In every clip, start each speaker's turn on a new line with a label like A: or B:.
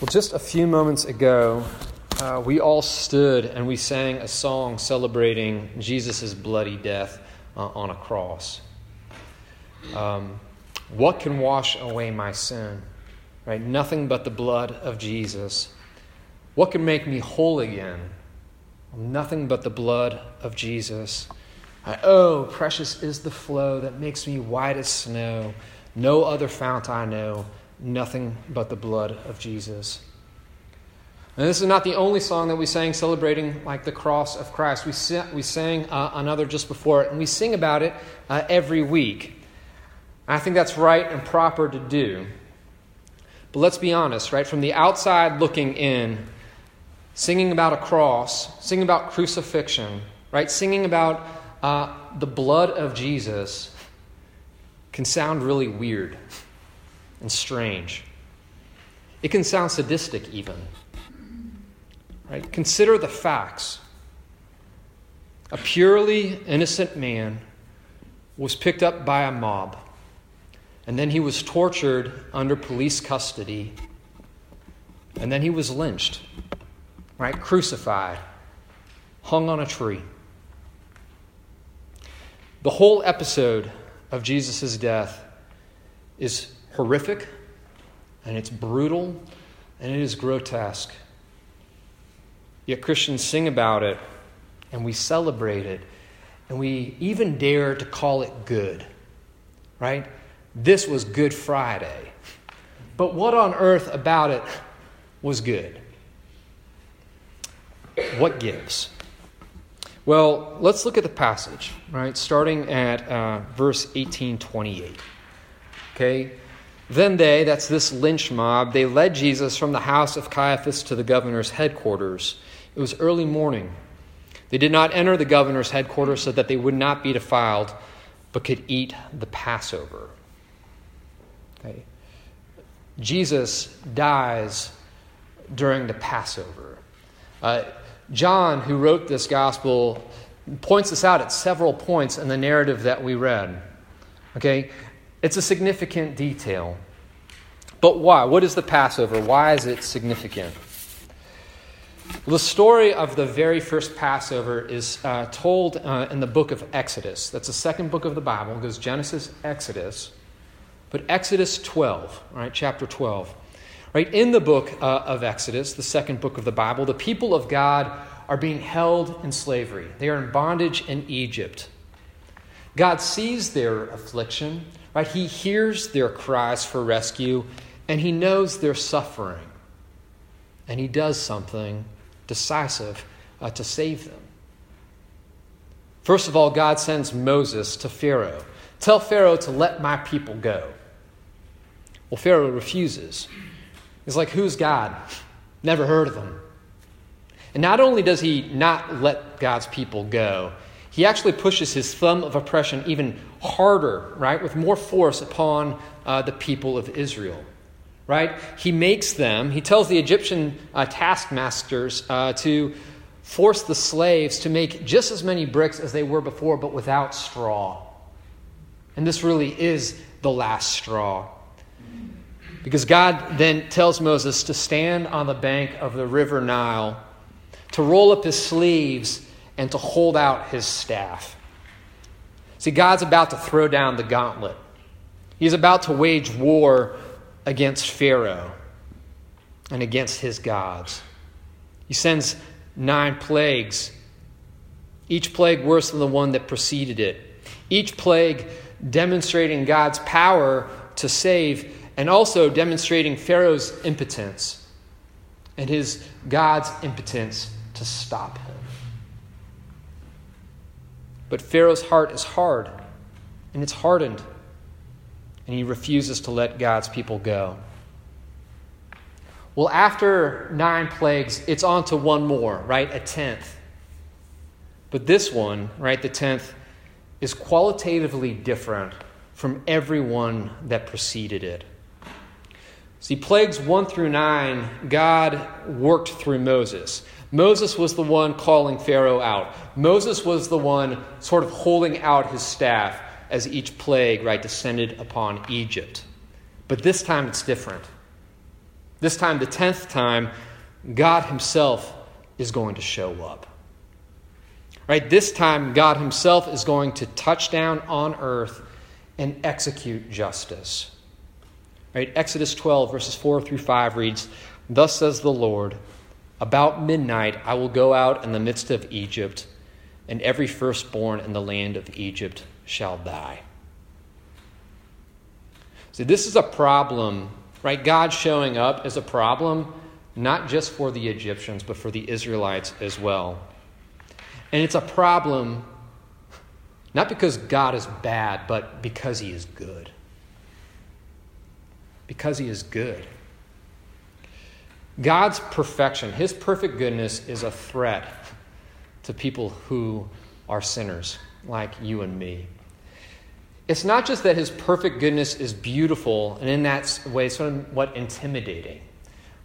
A: Well, just a few moments ago, uh, we all stood and we sang a song celebrating Jesus' bloody death uh, on a cross. Um, what can wash away my sin? Right? Nothing but the blood of Jesus. What can make me whole again? Nothing but the blood of Jesus. I, oh, precious is the flow that makes me white as snow. No other fount I know nothing but the blood of Jesus. And this is not the only song that we sang celebrating like the cross of Christ. We, sang, we sang uh, another just before it, and we sing about it uh, every week. I think that's right and proper to do. But let's be honest, right? From the outside looking in, singing about a cross, singing about crucifixion, right? Singing about uh, the blood of Jesus can sound really weird and strange. It can sound sadistic, even. Right? Consider the facts. A purely innocent man was picked up by a mob, and then he was tortured under police custody, and then he was lynched, right? Crucified, hung on a tree. The whole episode of Jesus' death is horrific, and it's brutal, and it is grotesque. Yet Christians sing about it, and we celebrate it, and we even dare to call it good, right? This was Good Friday. But what on earth about it was good? What gives? Well, let's look at the passage, right? Starting at uh, verse 1828. Okay? Then they, that's this lynch mob, they led Jesus from the house of Caiaphas to the governor's headquarters. It was early morning. They did not enter the governor's headquarters so that they would not be defiled, but could eat the Passover. Okay. Jesus dies during the Passover. Uh, John, who wrote this gospel, points this out at several points in the narrative that we read. Okay? It's a significant detail. But why? What is the Passover? Why is it significant? The story of the very first Passover is uh, told uh, in the book of Exodus. That's the second book of the Bible. It goes Genesis, Exodus. But Exodus 12, right, chapter 12. Right, in the book uh, of Exodus, the second book of the Bible, the people of God are being held in slavery. They are in bondage in Egypt. God sees their affliction, right? He hears their cries for rescue, and he knows their suffering. And he does something decisive uh, to save them. First of all, God sends Moses to Pharaoh. Tell Pharaoh to let my people go. Well, Pharaoh refuses. He's like, Who's God? Never heard of him. And not only does he not let God's people go, he actually pushes his thumb of oppression even harder, right, with more force upon uh, the people of Israel. Right? He makes them, he tells the Egyptian uh, taskmasters uh, to force the slaves to make just as many bricks as they were before, but without straw. And this really is the last straw. Because God then tells Moses to stand on the bank of the river Nile, to roll up his sleeves, and to hold out his staff. See, God's about to throw down the gauntlet. He's about to wage war against Pharaoh and against his gods. He sends nine plagues, each plague worse than the one that preceded it. Each plague demonstrating God's power to save and also demonstrating Pharaoh's impotence and his God's impotence to stop him. But Pharaoh's heart is hard, and it's hardened, and he refuses to let God's people go. Well, after nine plagues, it's on to one more, right? A tenth. But this one, right, the tenth, is qualitatively different from every one that preceded it. See, plagues one through nine, God worked through Moses. Moses was the one calling Pharaoh out. Moses was the one sort of holding out his staff as each plague, right, descended upon Egypt. But this time it's different. This time, the tenth time, God Himself is going to show up. Right? This time, God Himself is going to touch down on earth and execute justice. Right? Exodus 12, verses 4 through 5 reads Thus says the Lord, About midnight I will go out in the midst of Egypt, and every firstborn in the land of Egypt shall die. See, this is a problem, right? God showing up is a problem not just for the Egyptians, but for the Israelites as well. And it's a problem not because God is bad, but because he is good. Because he is good. God's perfection, his perfect goodness, is a threat to people who are sinners like you and me. It's not just that his perfect goodness is beautiful and in that way somewhat intimidating.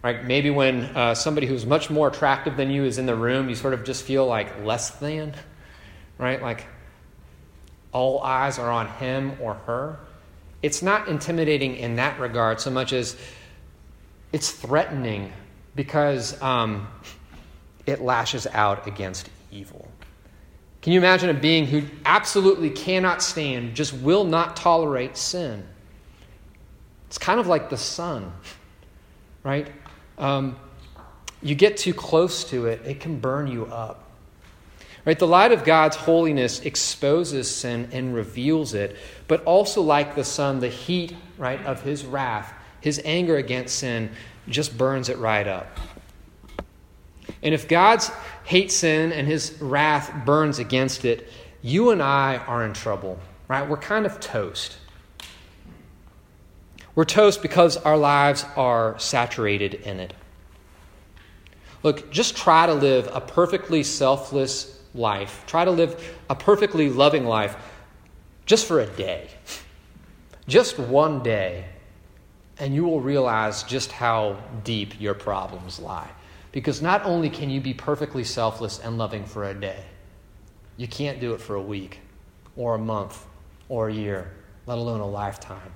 A: Right? Maybe when uh, somebody who's much more attractive than you is in the room, you sort of just feel like less than, right? Like all eyes are on him or her. It's not intimidating in that regard so much as it's threatening because um, it lashes out against evil. Can you imagine a being who absolutely cannot stand, just will not tolerate sin? It's kind of like the sun, right? Um, you get too close to it, it can burn you up. Right? The light of God's holiness exposes sin and reveals it, but also like the sun, the heat, right, of his wrath, his anger against sin just burns it right up. And if God's hate sin and his wrath burns against it, you and I are in trouble, right? We're kind of toast. We're toast because our lives are saturated in it. Look, just try to live a perfectly selfless life. Try to live a perfectly loving life just for a day. Just one day. And you will realize just how deep your problems lie. Because not only can you be perfectly selfless and loving for a day, you can't do it for a week or a month or a year, let alone a lifetime.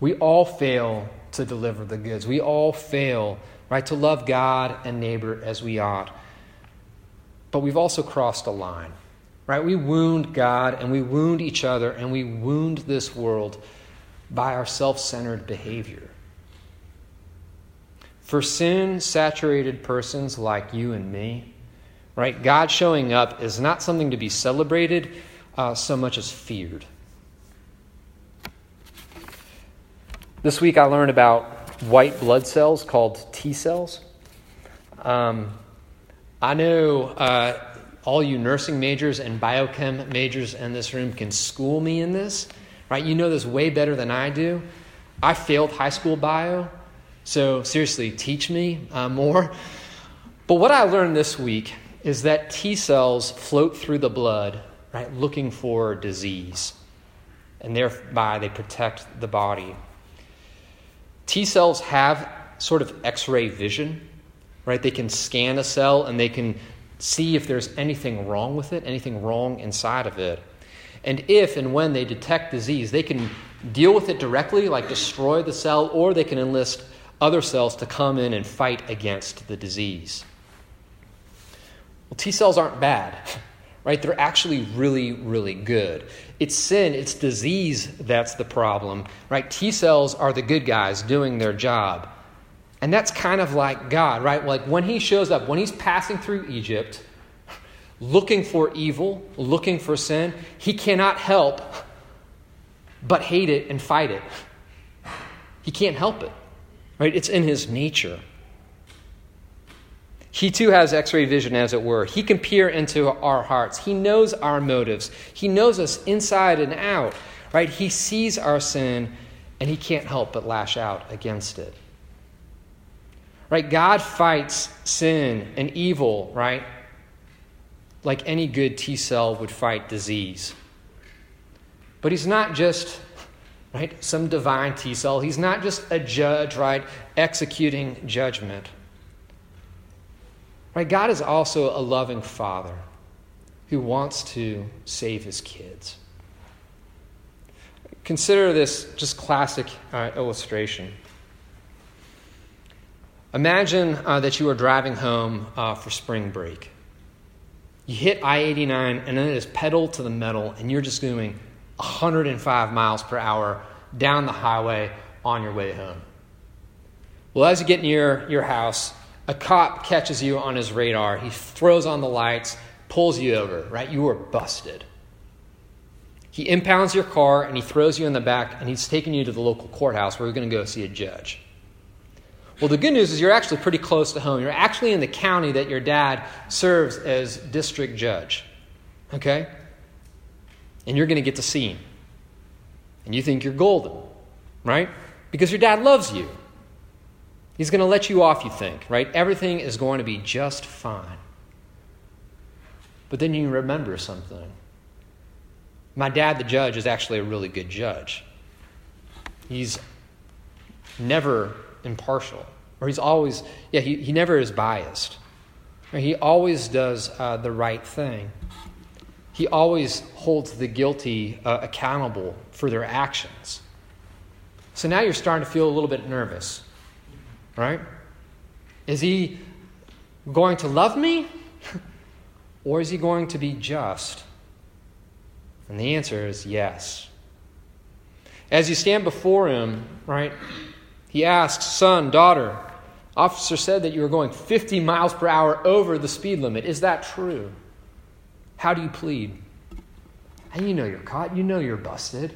A: We all fail to deliver the goods. We all fail, right, to love God and neighbor as we ought. But we've also crossed a line, right? We wound God and we wound each other and we wound this world by our self centered behavior. For sin saturated persons like you and me, right, God showing up is not something to be celebrated uh, so much as feared. This week I learned about white blood cells called T cells. Um, I know uh, all you nursing majors and biochem majors in this room can school me in this, right? You know this way better than I do. I failed high school bio. So, seriously, teach me uh, more. But what I learned this week is that T cells float through the blood, right, looking for disease. And thereby they protect the body. T cells have sort of x ray vision, right? They can scan a cell and they can see if there's anything wrong with it, anything wrong inside of it. And if and when they detect disease, they can deal with it directly, like destroy the cell, or they can enlist other cells to come in and fight against the disease. Well, T cells aren't bad, right? They're actually really, really good. It's sin, it's disease that's the problem, right? T cells are the good guys doing their job. And that's kind of like God, right? Like when He shows up, when He's passing through Egypt, looking for evil, looking for sin, He cannot help but hate it and fight it. He can't help it. Right? It's in his nature. He too has x ray vision, as it were. He can peer into our hearts. He knows our motives. He knows us inside and out. Right? He sees our sin and he can't help but lash out against it. Right? God fights sin and evil, right? Like any good T cell would fight disease. But he's not just right? Some divine T cell. He's not just a judge, right? Executing judgment. Right? God is also a loving father who wants to save his kids. Consider this just classic uh, illustration. Imagine uh, that you are driving home uh, for spring break. You hit I 89 and then it is pedal to the metal, and you're just doing 105 miles per hour down the highway on your way home. Well, as you get near your house, a cop catches you on his radar. He throws on the lights, pulls you over, right? You are busted. He impounds your car and he throws you in the back and he's taking you to the local courthouse where you're going to go see a judge. Well, the good news is you're actually pretty close to home. You're actually in the county that your dad serves as district judge. Okay? And you're going to get to see him. And you think you're golden, right? Because your dad loves you. He's going to let you off, you think, right? Everything is going to be just fine. But then you remember something. My dad, the judge, is actually a really good judge. He's never impartial, or he's always, yeah, he, he never is biased. He always does uh, the right thing. He always holds the guilty uh, accountable for their actions. So now you're starting to feel a little bit nervous, right? Is he going to love me? or is he going to be just? And the answer is yes. As you stand before him, right, he asks, Son, daughter, officer said that you were going 50 miles per hour over the speed limit. Is that true? How do you plead? And you know you're caught. You know you're busted.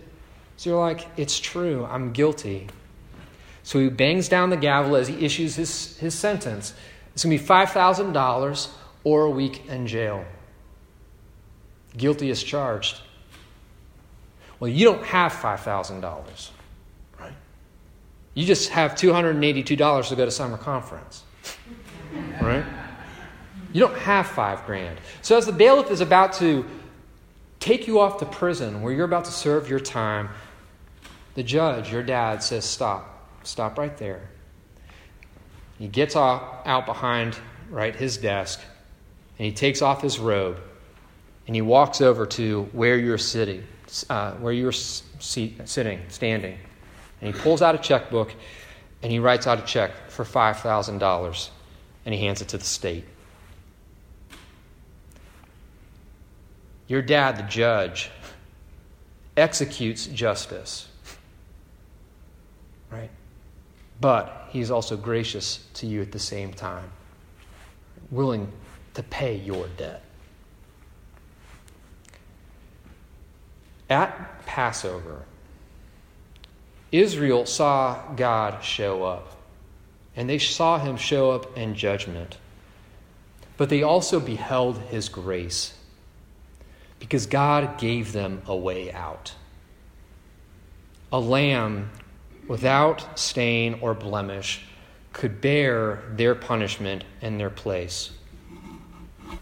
A: So you're like, It's true. I'm guilty. So he bangs down the gavel as he issues his, his sentence. It's going to be $5,000 or a week in jail. Guilty as charged. Well, you don't have $5,000. You just have $282 to go to summer conference. Right? You don't have five grand. So, as the bailiff is about to take you off to prison where you're about to serve your time, the judge, your dad, says, Stop. Stop right there. He gets off, out behind right his desk and he takes off his robe and he walks over to where you're sitting, uh, where you're seat, sitting, standing. And he pulls out a checkbook and he writes out a check for $5,000 and he hands it to the state. Your dad, the judge, executes justice. Right? But he's also gracious to you at the same time, willing to pay your debt. At Passover, Israel saw God show up, and they saw him show up in judgment. But they also beheld his grace, because God gave them a way out. A lamb without stain or blemish could bear their punishment in their place.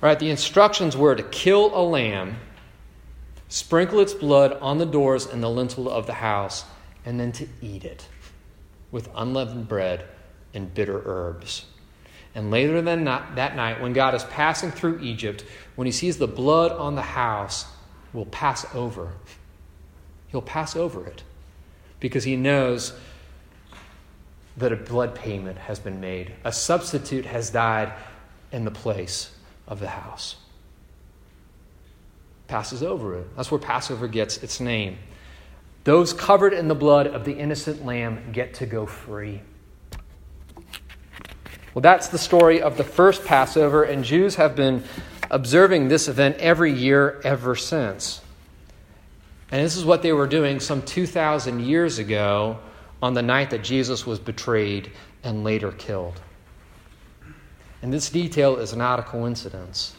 A: Right? The instructions were to kill a lamb, sprinkle its blood on the doors and the lintel of the house and then to eat it with unleavened bread and bitter herbs. And later than that, that night, when God is passing through Egypt, when he sees the blood on the house, will pass over. He'll pass over it because he knows that a blood payment has been made. A substitute has died in the place of the house. Passes over it. That's where Passover gets its name. Those covered in the blood of the innocent lamb get to go free. Well, that's the story of the first Passover, and Jews have been observing this event every year ever since. And this is what they were doing some 2,000 years ago on the night that Jesus was betrayed and later killed. And this detail is not a coincidence.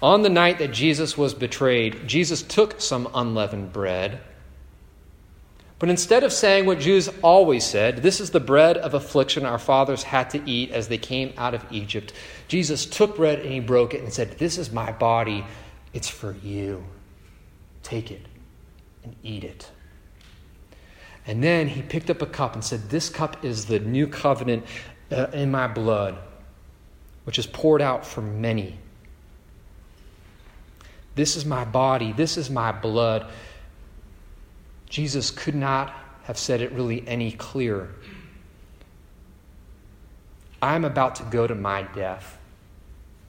A: On the night that Jesus was betrayed, Jesus took some unleavened bread. But instead of saying what Jews always said, this is the bread of affliction our fathers had to eat as they came out of Egypt, Jesus took bread and he broke it and said, This is my body, it's for you. Take it and eat it. And then he picked up a cup and said, This cup is the new covenant uh, in my blood, which is poured out for many. This is my body. This is my blood. Jesus could not have said it really any clearer. I'm about to go to my death,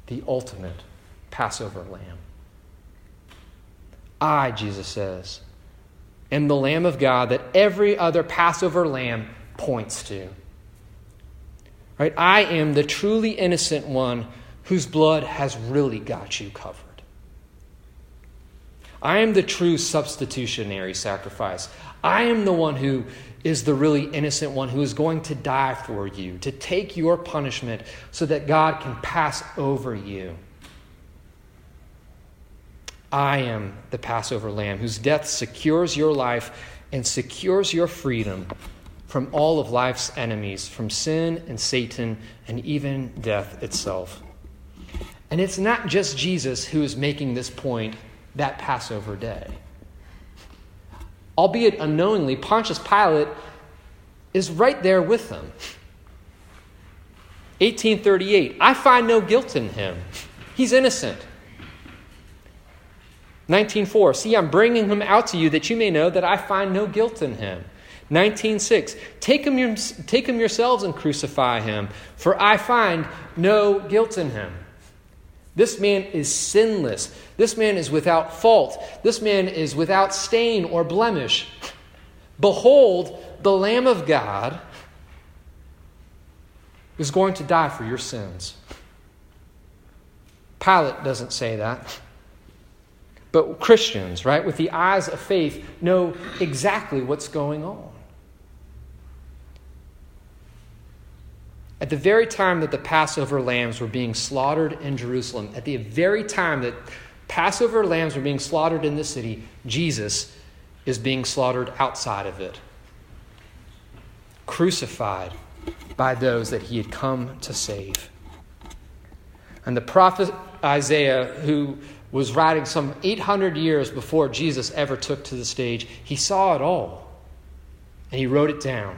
A: the ultimate Passover lamb. I, Jesus says, am the Lamb of God that every other Passover lamb points to. Right? I am the truly innocent one whose blood has really got you covered. I am the true substitutionary sacrifice. I am the one who is the really innocent one who is going to die for you, to take your punishment so that God can pass over you. I am the Passover lamb whose death secures your life and secures your freedom from all of life's enemies, from sin and Satan and even death itself. And it's not just Jesus who is making this point that Passover day. Albeit unknowingly, Pontius Pilate is right there with them. 1838, I find no guilt in him. He's innocent. 19.4, see, I'm bringing him out to you that you may know that I find no guilt in him. 19.6, take him, take him yourselves and crucify him, for I find no guilt in him. This man is sinless. This man is without fault. This man is without stain or blemish. Behold, the Lamb of God is going to die for your sins. Pilate doesn't say that. But Christians, right, with the eyes of faith, know exactly what's going on. At the very time that the Passover lambs were being slaughtered in Jerusalem, at the very time that Passover lambs were being slaughtered in the city, Jesus is being slaughtered outside of it, crucified by those that he had come to save. And the prophet Isaiah, who was writing some 800 years before Jesus ever took to the stage, he saw it all and he wrote it down.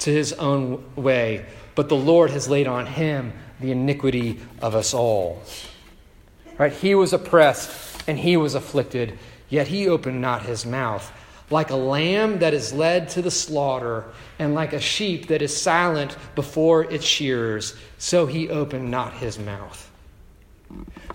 A: to his own way, but the Lord has laid on him the iniquity of us all. Right? He was oppressed and he was afflicted, yet he opened not his mouth. Like a lamb that is led to the slaughter, and like a sheep that is silent before its shearers, so he opened not his mouth.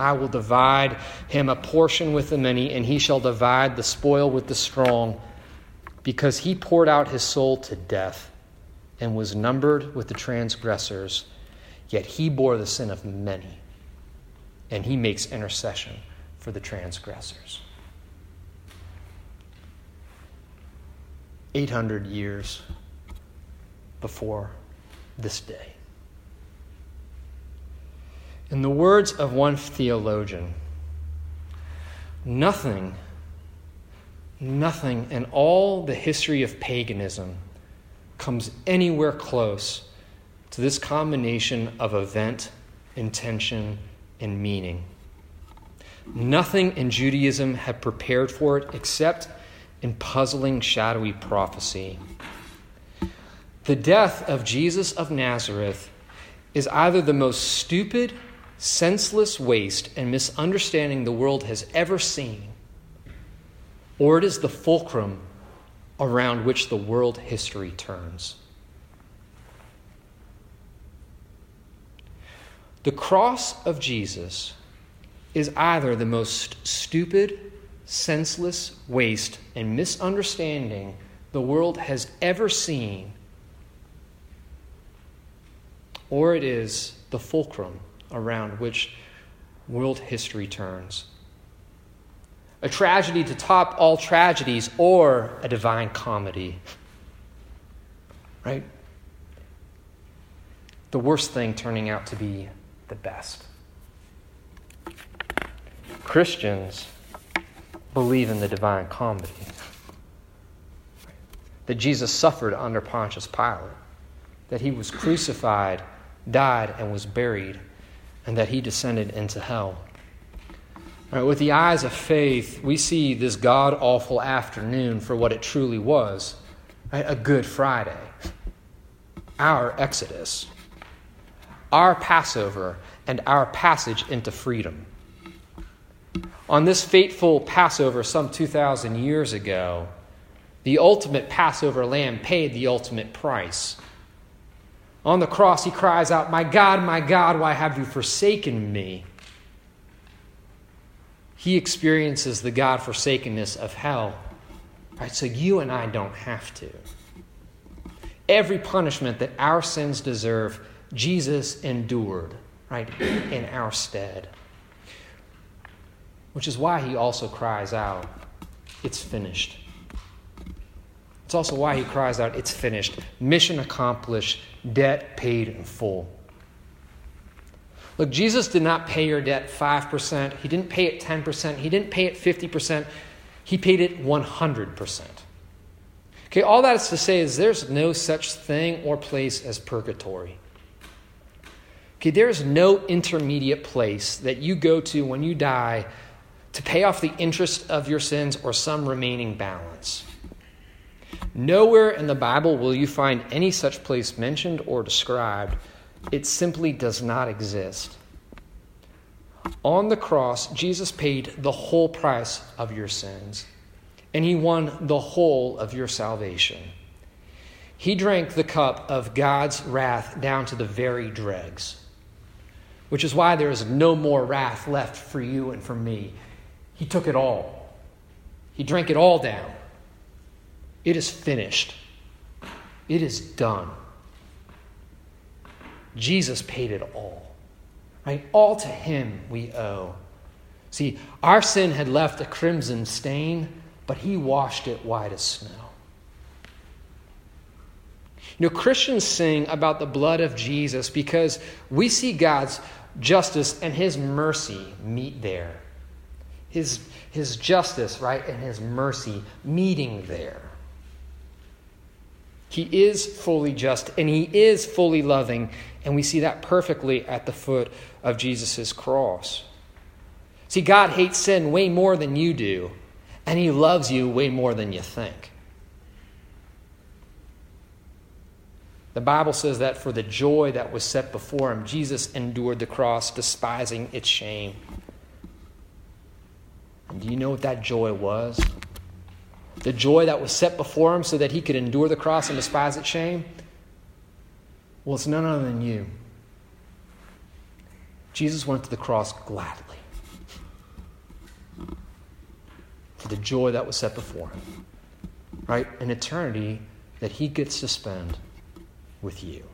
A: I will divide him a portion with the many, and he shall divide the spoil with the strong, because he poured out his soul to death and was numbered with the transgressors. Yet he bore the sin of many, and he makes intercession for the transgressors. 800 years before this day. In the words of one theologian, nothing, nothing in all the history of paganism comes anywhere close to this combination of event, intention, and meaning. Nothing in Judaism had prepared for it except in puzzling, shadowy prophecy. The death of Jesus of Nazareth is either the most stupid, senseless waste and misunderstanding the world has ever seen, or it is the fulcrum around which the world history turns. The cross of Jesus is either the most stupid, senseless waste and misunderstanding the world has ever seen, or it is the fulcrum around which world history turns. A tragedy to top all tragedies, or a divine comedy. Right? The worst thing turning out to be the best. Christians believe in the divine comedy. That Jesus suffered under Pontius Pilate, that he was crucified, died, and was buried, and that he descended into hell. Right, with the eyes of faith, we see this god awful afternoon for what it truly was right? a Good Friday, our Exodus our Passover and our passage into freedom. On this fateful Passover, some 2,000 years ago, the ultimate Passover lamb paid the ultimate price. On the cross, he cries out, My God, my God, why have you forsaken me? He experiences the God forsakenness of hell. Right, so you and I don't have to. Every punishment that our sins deserve Jesus endured, right, in our stead. Which is why he also cries out, It's finished. It's also why he cries out, It's finished. Mission accomplished, debt paid in full. Look, Jesus did not pay your debt 5%. He didn't pay it 10%. He didn't pay it 50%. He paid it 100%. Okay, all that is to say is there's no such thing or place as purgatory. Okay, there is no intermediate place that you go to when you die to pay off the interest of your sins or some remaining balance. Nowhere in the Bible will you find any such place mentioned or described. It simply does not exist. On the cross, Jesus paid the whole price of your sins, and he won the whole of your salvation. He drank the cup of God's wrath down to the very dregs which is why there is no more wrath left for you and for me. He took it all, He drank it all down. It is finished, it is done. Jesus paid it all. Right? All to him we owe. See, our sin had left a crimson stain, but he washed it white as snow. You know, Christians sing about the blood of Jesus because we see God's justice and his mercy meet there. His, his justice, right, and his mercy meeting there. He is fully just and he is fully loving, and we see that perfectly at the foot of Jesus' cross. See, God hates sin way more than you do, and he loves you way more than you think. The Bible says that for the joy that was set before him, Jesus endured the cross, despising its shame. And do you know what that joy was? The joy that was set before him so that he could endure the cross and despise its shame? Well, it's none other than you. Jesus went to the cross gladly for the joy that was set before him. Right? An eternity that he gets to spend with you.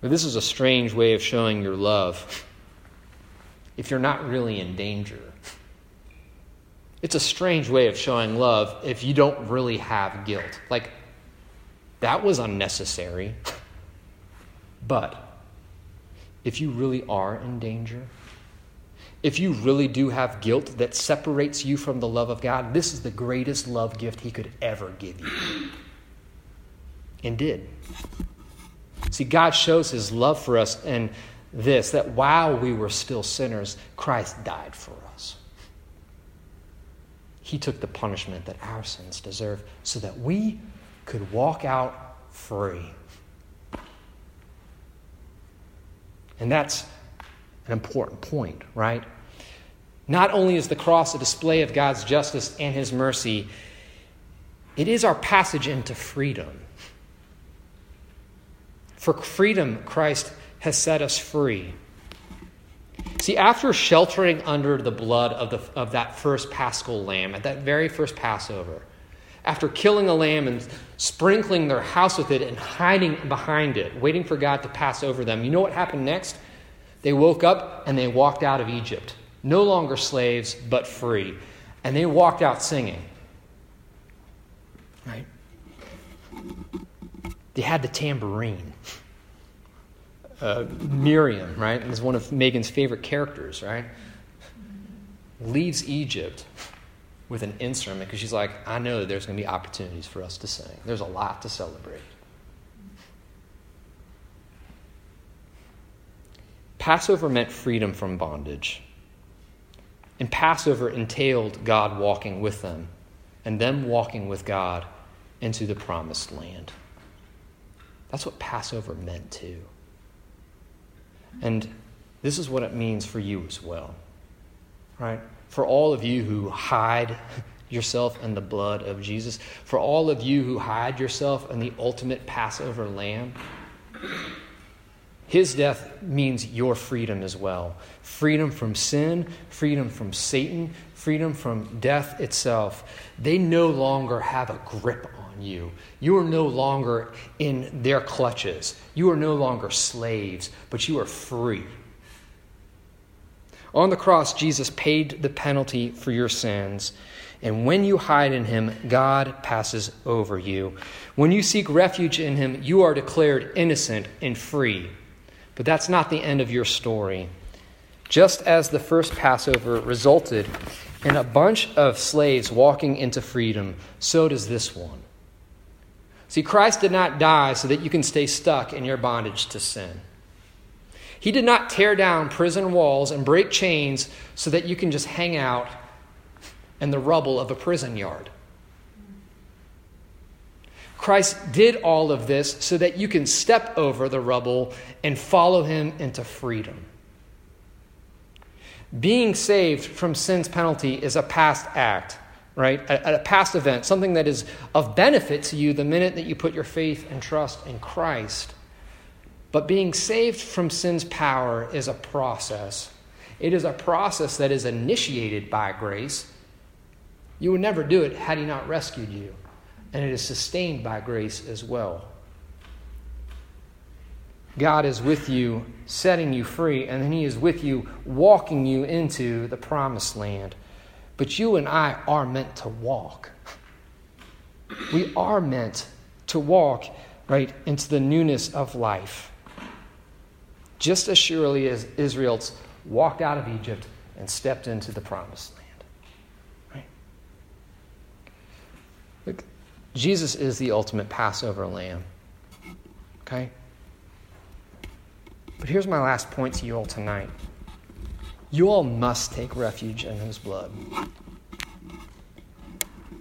A: But this is a strange way of showing your love if you're not really in danger. It's a strange way of showing love if you don't really have guilt. Like, that was unnecessary. But if you really are in danger, if you really do have guilt that separates you from the love of God, this is the greatest love gift He could ever give you. And did. See, God shows His love for us in this that while we were still sinners, Christ died for us. He took the punishment that our sins deserve so that we could walk out free. And that's an important point, right? Not only is the cross a display of God's justice and his mercy, it is our passage into freedom. For freedom, Christ has set us free. See, after sheltering under the blood of, the, of that first paschal lamb, at that very first Passover, after killing a lamb and sprinkling their house with it and hiding behind it, waiting for God to pass over them, you know what happened next? They woke up and they walked out of Egypt no longer slaves, but free. And they walked out singing. Right? They had the tambourine. Uh, Miriam, right, is one of Megan's favorite characters, right? Leaves Egypt with an instrument because she's like, I know there's going to be opportunities for us to sing. There's a lot to celebrate. Passover meant freedom from bondage. And Passover entailed God walking with them and them walking with God into the promised land. That's what Passover meant too. And this is what it means for you as well. Right? For all of you who hide yourself in the blood of Jesus, for all of you who hide yourself in the ultimate Passover lamb, his death means your freedom as well freedom from sin, freedom from Satan, freedom from death itself. They no longer have a grip on you. You are no longer in their clutches. You are no longer slaves, but you are free. On the cross, Jesus paid the penalty for your sins. And when you hide in him, God passes over you. When you seek refuge in him, you are declared innocent and free. But that's not the end of your story. Just as the first Passover resulted in a bunch of slaves walking into freedom, so does this one. See, Christ did not die so that you can stay stuck in your bondage to sin. He did not tear down prison walls and break chains so that you can just hang out in the rubble of a prison yard. Christ did all of this so that you can step over the rubble and follow him into freedom. Being saved from sin's penalty is a past act, right? A, a, past event, something that is of benefit to you the minute that you put your faith and trust in Christ. But being saved from sin's power is a process. It is a process that is initiated by grace. You would never do it had He not rescued you and it is sustained by grace as well. God is with you, setting you free, and then He is with you, walking you into the promised land. But you and I are meant to walk. We are meant to walk right into the newness of life. Just as surely as Israel's walked out of Egypt and stepped into the promised land. Look, Jesus is the ultimate Passover lamb. Okay? But here's my last point to you all tonight. You all must take refuge in his blood.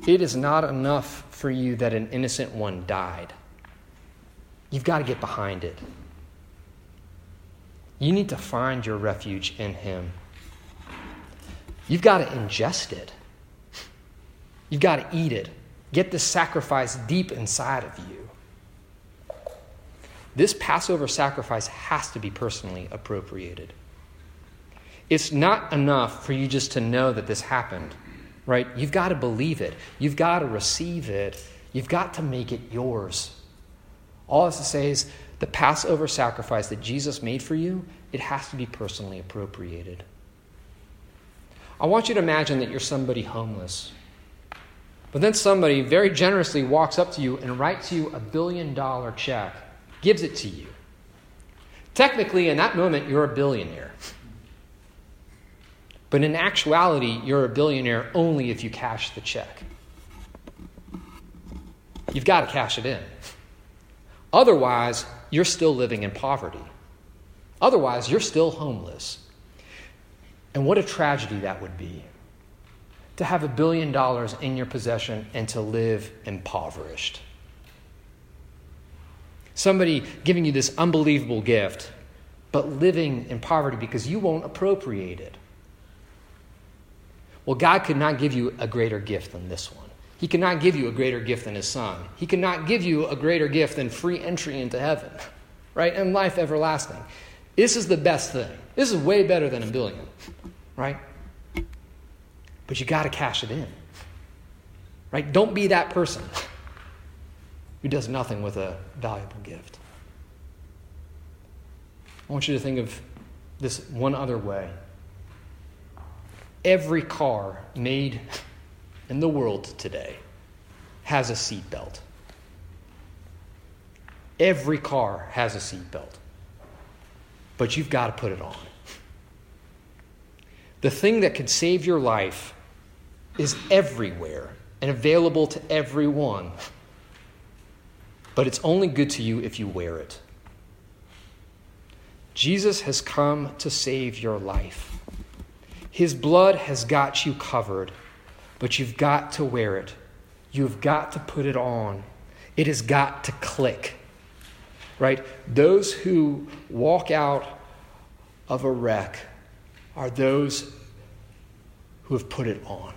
A: It is not enough for you that an innocent one died. You've got to get behind it. You need to find your refuge in him. You've got to ingest it. You've got to eat it. Get the sacrifice deep inside of you. This Passover sacrifice has to be personally appropriated. It's not enough for you just to know that this happened, right? You've got to believe it. You've got to receive it. You've got to make it yours. All have to say is the Passover sacrifice that Jesus made for you, it has to be personally appropriated. I want you to imagine that you're somebody homeless but then somebody very generously walks up to you and writes you a billion dollar check, gives it to you. Technically, in that moment, you're a billionaire. But in actuality, you're a billionaire only if you cash the check. You've got to cash it in. Otherwise, you're still living in poverty. Otherwise, you're still homeless. And what a tragedy that would be to have a billion dollars in your possession and to live impoverished. Somebody giving you this unbelievable gift, but living in poverty because you won't appropriate it. Well, God could not give you a greater gift than this one. He cannot give you a greater gift than His Son. He cannot give you a greater gift than free entry into heaven, right? And life everlasting. This is the best thing. This is way better than a billion, right? But you got to cash it in, right? Don't be that person who does nothing with a valuable gift. I want you to think of this one other way. Every car made in the world today has a seatbelt. Every car has a seatbelt. But you've got to put it on. The thing that could save your life is everywhere and available to everyone. But it's only good to you if you wear it. Jesus has come to save your life. His blood has got you covered, but you've got to wear it. You've got to put it on. It has got to click. Right? Those who walk out of a wreck are those who have put it on.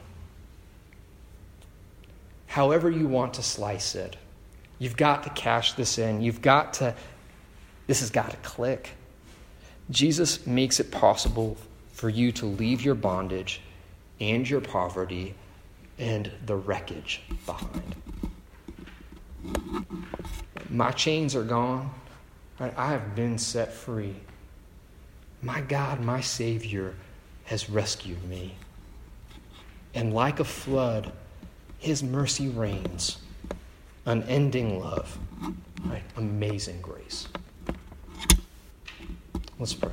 A: However, you want to slice it, you've got to cash this in. You've got to, this has got to click. Jesus makes it possible for you to leave your bondage and your poverty and the wreckage behind. My chains are gone. I have been set free. My God, my Savior, has rescued me. And like a flood, His mercy rains. Unending love. Right? Amazing grace. Let's pray.